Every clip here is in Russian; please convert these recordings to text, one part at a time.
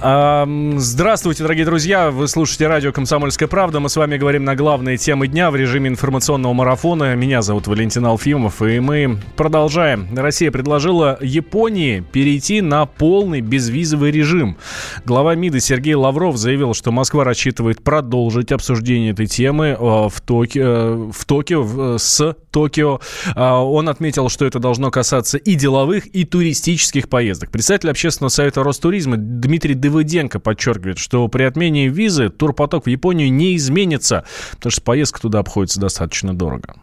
Здравствуйте, дорогие друзья. Вы слушаете радио «Комсомольская правда». Мы с вами говорим на главные темы дня в режиме информационного марафона. Меня зовут Валентин Алфимов, и мы продолжаем. Россия предложила Японии перейти на полный безвизовый режим. Глава МИДа Сергей Лавров заявил, что Москва рассчитывает продолжить обсуждение этой темы э, в Токио, э, в Токио с Токио. А, он отметил, что это должно касаться и деловых, и туристических поездок. Представитель общественного совета Ростуризма Дмитрий Давыденко подчеркивает, что при отмене визы турпоток в Японию не изменится, потому что поездка туда обходится достаточно дорого.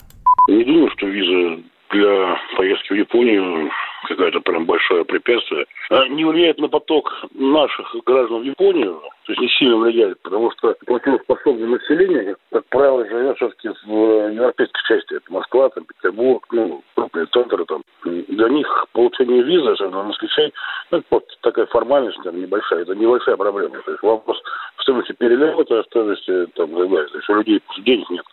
Не думаю, что виза для поездки в Японию какое-то прям большое препятствие. А не влияет на поток наших граждан в Японию, то есть не сильно влияет, потому что платежеспособное население, как правило, живет все-таки в европейской части. Это Москва, там, Петербург, ну, крупные центры там. Для них получение визы, особенно москвичей, ну, вот такая формальность там, небольшая, это небольшая проблема. То есть вопрос стоимости перелета, стоимости там, и так далее. То есть у людей денег нет.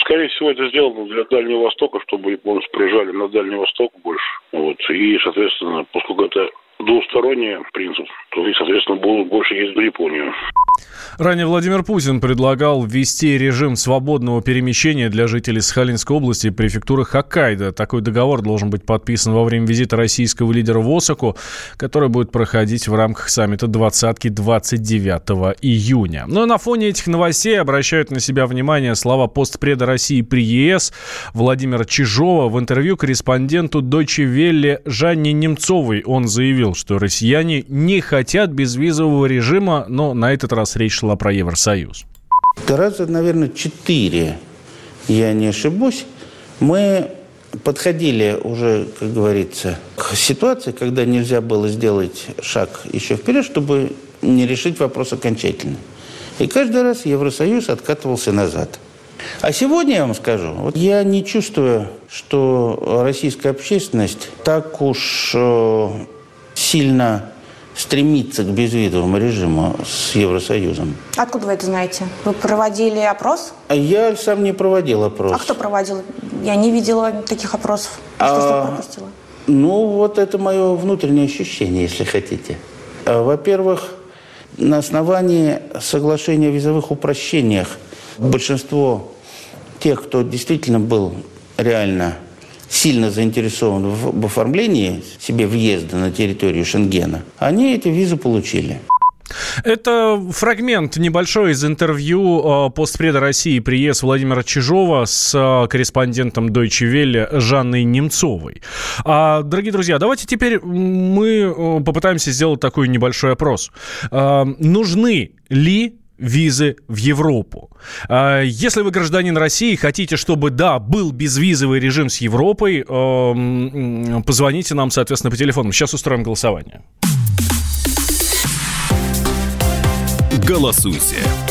Скорее всего, это сделано для Дальнего Востока, чтобы японцы приезжали на Дальний Восток больше. Вот. И, соответственно, поскольку это двусторонний принцип, то и, соответственно, будут больше ездить в Японию. Ранее Владимир Путин предлагал ввести режим свободного перемещения для жителей Сахалинской области и префектуры Хоккайдо. Такой договор должен быть подписан во время визита российского лидера в Осаку, который будет проходить в рамках саммита двадцатки 29 июня. Но на фоне этих новостей обращают на себя внимание слова постпреда России при ЕС Владимира Чижова в интервью корреспонденту Deutsche Welle Жанне Немцовой. Он заявил, что россияне не хотят безвизового режима, но на этот раз речь шла про Евросоюз? Раза, наверное, четыре, я не ошибусь, мы подходили уже, как говорится, к ситуации, когда нельзя было сделать шаг еще вперед, чтобы не решить вопрос окончательно. И каждый раз Евросоюз откатывался назад. А сегодня я вам скажу, вот я не чувствую, что российская общественность так уж э, сильно стремиться к безвизовому режиму с Евросоюзом. Откуда вы это знаете? Вы проводили опрос? А я сам не проводил опрос. А кто проводил? Я не видела таких опросов. Что а, пропустила? Ну, вот это мое внутреннее ощущение, если хотите. А, во-первых, на основании соглашения о визовых упрощениях большинство тех, кто действительно был реально сильно заинтересованы в, в оформлении себе въезда на территорию Шенгена, они эти визы получили. Это фрагмент небольшой из интервью э, постпреда России при Владимира Чижова с э, корреспондентом Deutsche Welle Жанной Немцовой. А, дорогие друзья, давайте теперь мы э, попытаемся сделать такой небольшой опрос. Нужны ли визы в Европу. А, если вы гражданин России, хотите, чтобы, да, был безвизовый режим с Европой, эм, позвоните нам, соответственно, по телефону. Сейчас устроим голосование. Голосуйте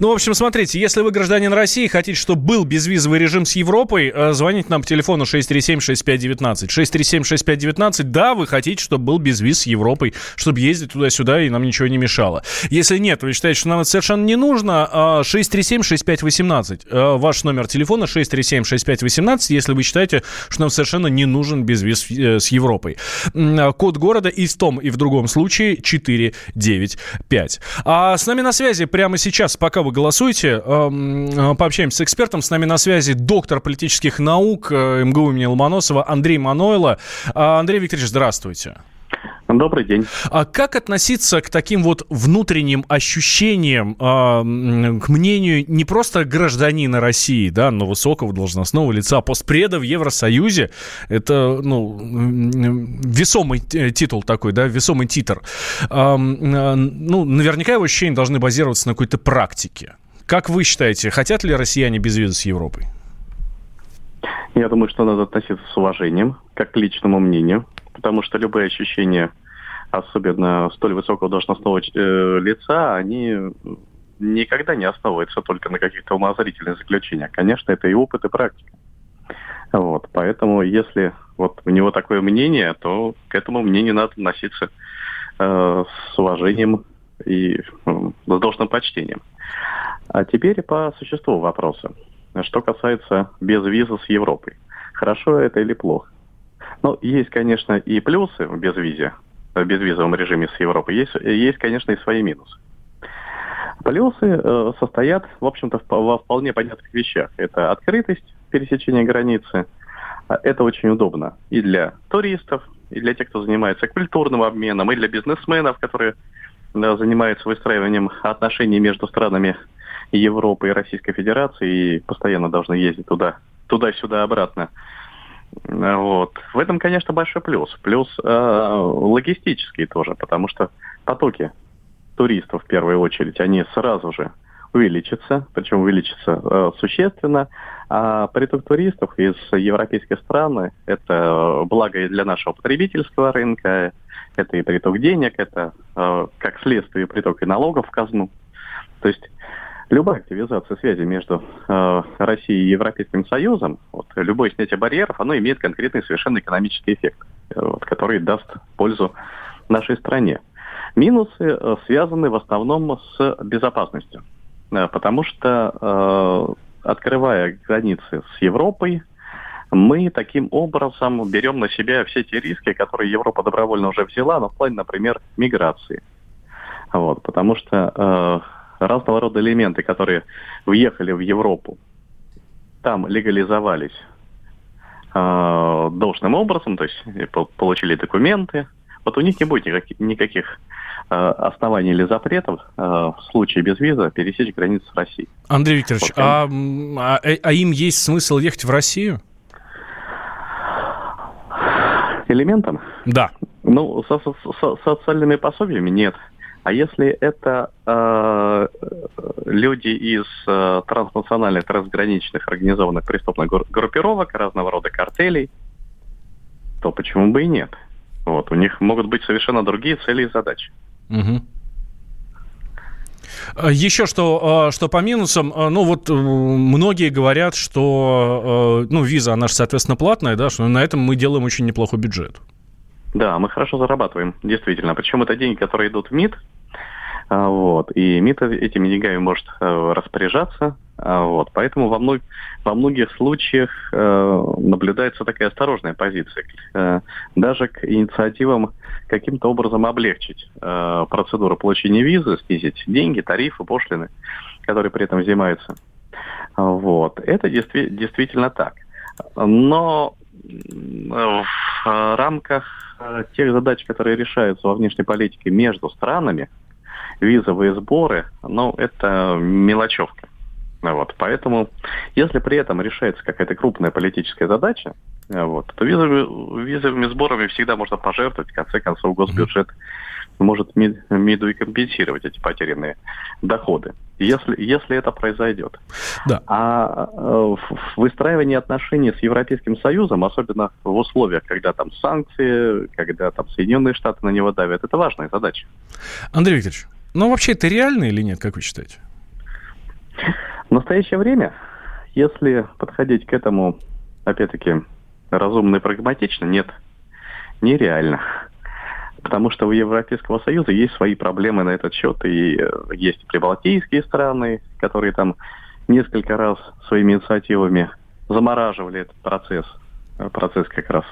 ну, в общем, смотрите, если вы гражданин России, хотите, чтобы был безвизовый режим с Европой, э, звоните нам по телефону 637-6519. 637-6519, да, вы хотите, чтобы был безвиз с Европой, чтобы ездить туда-сюда и нам ничего не мешало. Если нет, вы считаете, что нам это совершенно не нужно, 637-6518. Э, ваш номер телефона 637-6518, если вы считаете, что нам совершенно не нужен безвиз э, с Европой. Код города и в том, и в другом случае 495. А с нами на связи прямо сейчас, пока вы голосуете. Эм, э, пообщаемся с экспертом. С нами на связи доктор политических наук э, МГУ имени Ломоносова Андрей Манойло. А, Андрей Викторович, здравствуйте. Добрый день. А как относиться к таким вот внутренним ощущениям, э, к мнению не просто гражданина России, да, но высокого должностного лица, постпреда в Евросоюзе? Это, ну, весомый титул такой, да, весомый титр. Э, ну, наверняка его ощущения должны базироваться на какой-то практике. Как вы считаете, хотят ли россияне без визы с Европой? Я думаю, что надо относиться с уважением, как к личному мнению потому что любые ощущения, особенно столь высокого должностного э, лица, они никогда не основываются только на каких-то умозрительных заключениях. Конечно, это и опыт, и практика. Вот, поэтому, если вот у него такое мнение, то к этому мнению надо относиться э, с уважением и э, с должным почтением. А теперь по существу вопроса. Что касается безвиза с Европой. Хорошо это или плохо? Ну, есть, конечно, и плюсы в безвизе. В безвизовом режиме с Европой, есть, есть конечно, и свои минусы. Плюсы э, состоят, в общем-то, во вполне понятных вещах. Это открытость пересечения границы. Это очень удобно и для туристов, и для тех, кто занимается культурным обменом, и для бизнесменов, которые да, занимаются выстраиванием отношений между странами Европы и Российской Федерации и постоянно должны ездить туда, туда-сюда, обратно. Вот. В этом, конечно, большой плюс. Плюс э, логистический тоже, потому что потоки туристов в первую очередь, они сразу же увеличатся, причем увеличатся э, существенно. А приток туристов из европейских стран – это благо и для нашего потребительского рынка, это и приток денег, это э, как следствие приток и налогов в казну. То есть любая активизация связи между э, Россией и Европейским Союзом, вот, любое снятие барьеров, оно имеет конкретный совершенно экономический эффект, э, вот, который даст пользу нашей стране. Минусы э, связаны в основном с безопасностью, э, потому что э, открывая границы с Европой, мы таким образом берем на себя все те риски, которые Европа добровольно уже взяла, но в плане, например, миграции. Вот, потому что э, разного рода элементы, которые въехали в Европу, там легализовались э, должным образом, то есть получили документы, вот у них не будет никаких, никаких э, оснований или запретов э, в случае без виза пересечь границу с Россией. Андрей Викторович, вот, а, а, а им есть смысл ехать в Россию? Элементом? Да. Ну, со, со, со социальными пособиями нет. А если это э, люди из э, транснациональных, трансграничных организованных преступных группировок, разного рода картелей, то почему бы и нет? Вот, у них могут быть совершенно другие цели и задачи. Угу. Еще что, а, что по минусам, а, ну вот многие говорят, что ну, виза, она же, соответственно, платная, да, что на этом мы делаем очень неплохой бюджет. Да, мы хорошо зарабатываем, действительно. Причем это деньги, которые идут в МИД, а, вот. И МИД этими деньгами может э, распоряжаться. А, вот. Поэтому во, мног, во многих случаях э, наблюдается такая осторожная позиция. Э, даже к инициативам каким-то образом облегчить процедуру получения визы, снизить деньги, тарифы, пошлины, которые при этом взимаются. Вот. Это действи- действительно так. Но в рамках тех задач, которые решаются во внешней политике между странами, визовые сборы, ну, это мелочевка. Вот, поэтому, если при этом решается какая-то крупная политическая задача, вот, то визовыми, визовыми сборами всегда можно пожертвовать. В конце концов, госбюджет может МИДу и компенсировать эти потерянные доходы, если, если это произойдет. Да. А э, выстраивание отношений с Европейским Союзом, особенно в условиях, когда там санкции, когда там Соединенные Штаты на него давят, это важная задача. Андрей Викторович, ну, вообще это реально или нет, как вы считаете? В настоящее время, если подходить к этому, опять-таки, разумно и прагматично, нет, нереально. Потому что у Европейского Союза есть свои проблемы на этот счет, и э, есть прибалтийские страны, которые там несколько раз своими инициативами замораживали этот процесс, э, процесс как раз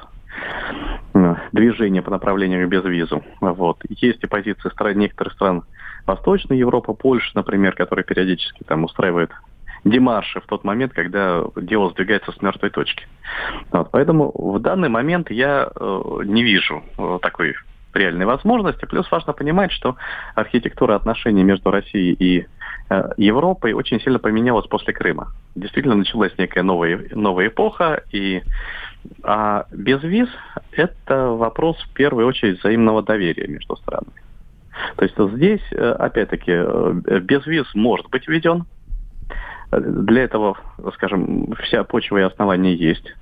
э, движения по направлению без визу. Вот. Есть и позиции стран, некоторых стран Восточная Европа, Польша, например, которая периодически там устраивает демарши в тот момент, когда дело сдвигается с мертвой точки. Вот, поэтому в данный момент я э, не вижу э, такой реальной возможности. Плюс важно понимать, что архитектура отношений между Россией и э, Европой очень сильно поменялась после Крыма. Действительно началась некая новая, новая эпоха, и а без виз это вопрос в первую очередь взаимного доверия между странами. То есть здесь, э, опять-таки, э, безвиз может быть введен. Для этого, скажем, вся почва и основания есть.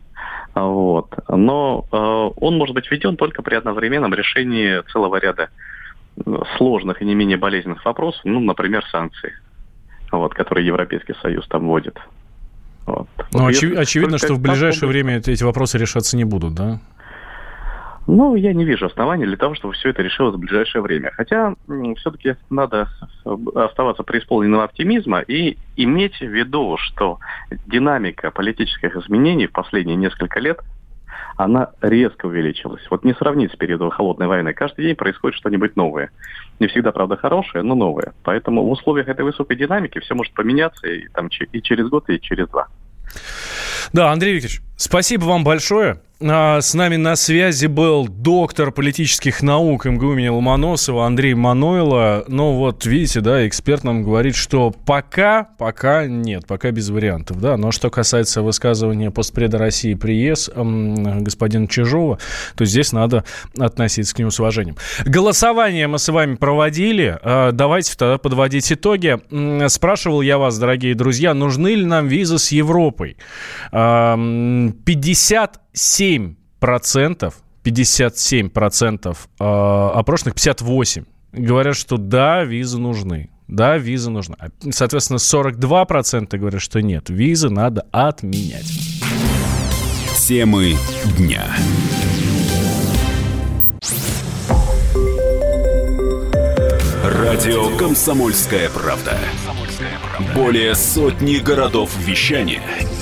Вот. Но э, он может быть введен только при одновременном решении целого ряда сложных и не менее болезненных вопросов, ну, например, санкции, вот, которые Европейский Союз там вводит. Вот. Ну, вот очевидно, очевидно что в ближайшее время эти вопросы решаться не будут, да? Ну, я не вижу оснований для того, чтобы все это решилось в ближайшее время. Хотя все-таки надо оставаться преисполненным оптимизма и иметь в виду, что динамика политических изменений в последние несколько лет она резко увеличилась. Вот не сравнить с периодом холодной войны. Каждый день происходит что-нибудь новое. Не всегда, правда, хорошее, но новое. Поэтому в условиях этой высокой динамики все может поменяться и, там, и через год, и через два. Да, Андрей Викторович, спасибо вам большое. А, с нами на связи был доктор политических наук МГУ имени Ломоносова Андрей Манойло. Ну вот, видите, да, эксперт нам говорит, что пока, пока нет, пока без вариантов, да. Но что касается высказывания постпреда России при ЕС господина Чижова, то здесь надо относиться к нему с уважением. Голосование мы с вами проводили. А, давайте тогда подводить итоги. Спрашивал я вас, дорогие друзья, нужны ли нам визы с Европой? 57 процентов, 57 процентов э, опрошенных, 58 говорят, что да, визы нужны. Да, визы нужны. А, соответственно, 42 процента говорят, что нет, визы надо отменять. Темы дня. Радио «Комсомольская правда». Более сотни городов вещания –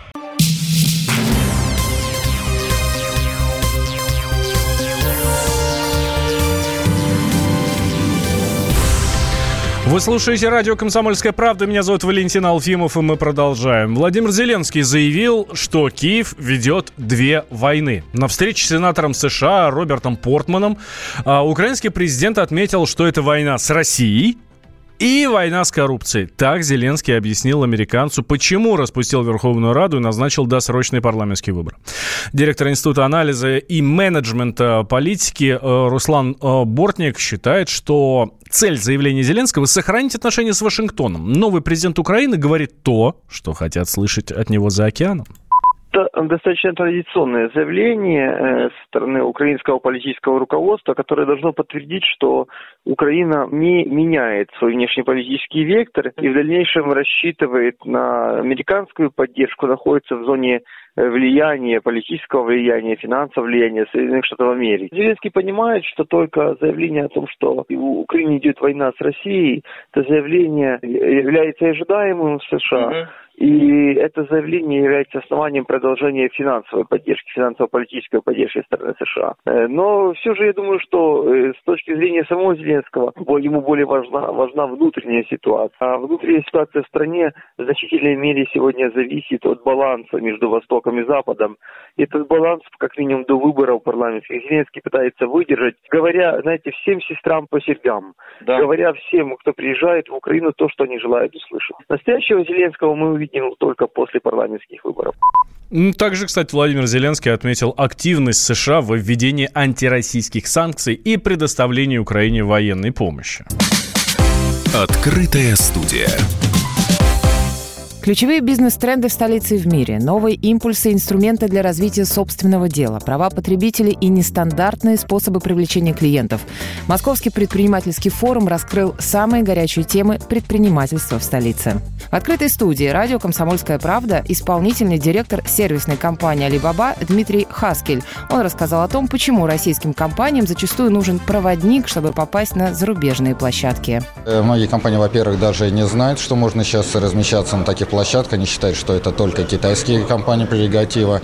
Слушаете радио «Комсомольская правда». Меня зовут Валентин Алфимов, и мы продолжаем. Владимир Зеленский заявил, что Киев ведет две войны. На встрече с сенатором США Робертом Портманом а, украинский президент отметил, что это война с Россией, и война с коррупцией. Так Зеленский объяснил американцу, почему распустил Верховную Раду и назначил досрочный парламентский выбор. Директор Института анализа и менеджмента политики э, Руслан э, Бортник считает, что цель заявления Зеленского – сохранить отношения с Вашингтоном. Новый президент Украины говорит то, что хотят слышать от него за океаном. Достаточно традиционное заявление э, со стороны украинского политического руководства, которое должно подтвердить, что Украина не меняет свой внешнеполитический вектор и в дальнейшем рассчитывает на американскую поддержку, находится в зоне э, влияния, политического влияния, финансового влияния Соединенных Штатов Америки. Зеленский понимает, что только заявление о том, что в Украине идет война с Россией, это заявление является ожидаемым в США. Uh-huh и это заявление является основанием продолжения финансовой поддержки, финансово-политической поддержки стороны США. Э, но все же я думаю, что э, с точки зрения самого Зеленского ему более важна, важна внутренняя ситуация. А внутренняя ситуация в стране в значительной мере сегодня зависит от баланса между Востоком и Западом. И этот баланс, как минимум до выборов парламентских, Зеленский пытается выдержать, говоря, знаете, всем сестрам по сердгам, да. говоря всем, кто приезжает в Украину, то, что они желают услышать. Настоящего Зеленского мы увидим увидим только после парламентских выборов. Также, кстати, Владимир Зеленский отметил активность США в введении антироссийских санкций и предоставлении Украине военной помощи. Открытая студия. Ключевые бизнес-тренды в столице и в мире, новые импульсы, инструменты для развития собственного дела, права потребителей и нестандартные способы привлечения клиентов. Московский предпринимательский форум раскрыл самые горячие темы предпринимательства в столице. В открытой студии радио «Комсомольская правда» исполнительный директор сервисной компании «Алибаба» Дмитрий Хаскель. Он рассказал о том, почему российским компаниям зачастую нужен проводник, чтобы попасть на зарубежные площадки. Э, многие компании, во-первых, даже не знают, что можно сейчас размещаться на таких площадка, они считают, что это только китайские компании прерогатива.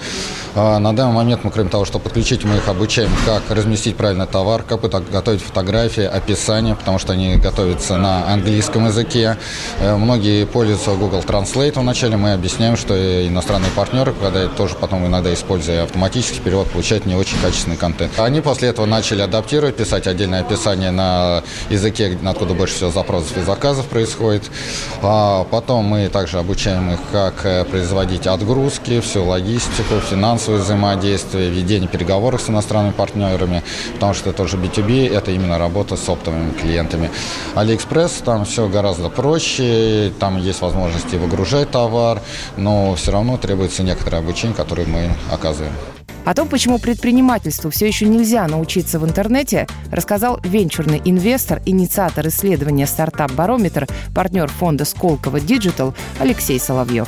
А на данный момент мы, кроме того, что подключить, мы их обучаем, как разместить правильно товар, как готовить фотографии, описание, потому что они готовятся на английском языке. Э, многие пользуются Google Translate вначале, мы объясняем, что иностранные партнеры, когда тоже потом иногда используя автоматический перевод, получают не очень качественный контент. Они после этого начали адаптировать, писать отдельное описание на языке, откуда больше всего запросов и заказов происходит. А потом мы также обучаем обучаем их, как э, производить отгрузки, всю логистику, финансовое взаимодействие, ведение переговоров с иностранными партнерами, потому что тоже B2B, это именно работа с оптовыми клиентами. Алиэкспресс, там все гораздо проще, там есть возможности выгружать товар, но все равно требуется некоторое обучение, которое мы оказываем. О том, почему предпринимательству все еще нельзя научиться в интернете, рассказал венчурный инвестор, инициатор исследования «Стартап-барометр», партнер фонда «Сколково Digital Алексей Соловьев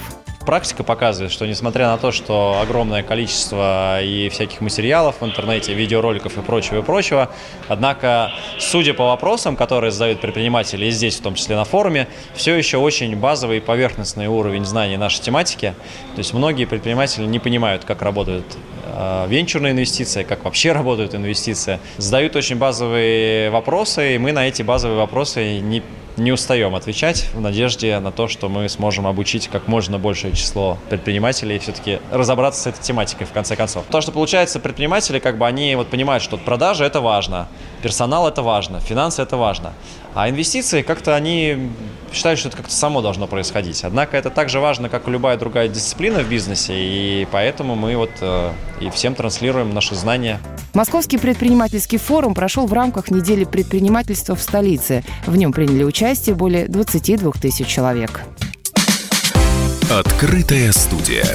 практика показывает, что несмотря на то, что огромное количество и всяких материалов в интернете, видеороликов и прочего, и прочего, однако, судя по вопросам, которые задают предприниматели, и здесь в том числе на форуме, все еще очень базовый и поверхностный уровень знаний нашей тематики. То есть многие предприниматели не понимают, как работают э, венчурные инвестиции, как вообще работают инвестиции. Задают очень базовые вопросы, и мы на эти базовые вопросы не не устаем отвечать в надежде на то, что мы сможем обучить как можно большее число предпринимателей и все-таки разобраться с этой тематикой в конце концов. То, что получается, предприниматели как бы они вот понимают, что продажа это важно, персонал это важно, финансы это важно. А инвестиции как-то они считают, что это как-то само должно происходить. Однако это так же важно, как и любая другая дисциплина в бизнесе, и поэтому мы вот э, и всем транслируем наши знания. Московский предпринимательский форум прошел в рамках недели предпринимательства в столице. В нем приняли участие более 22 тысяч человек. Открытая студия.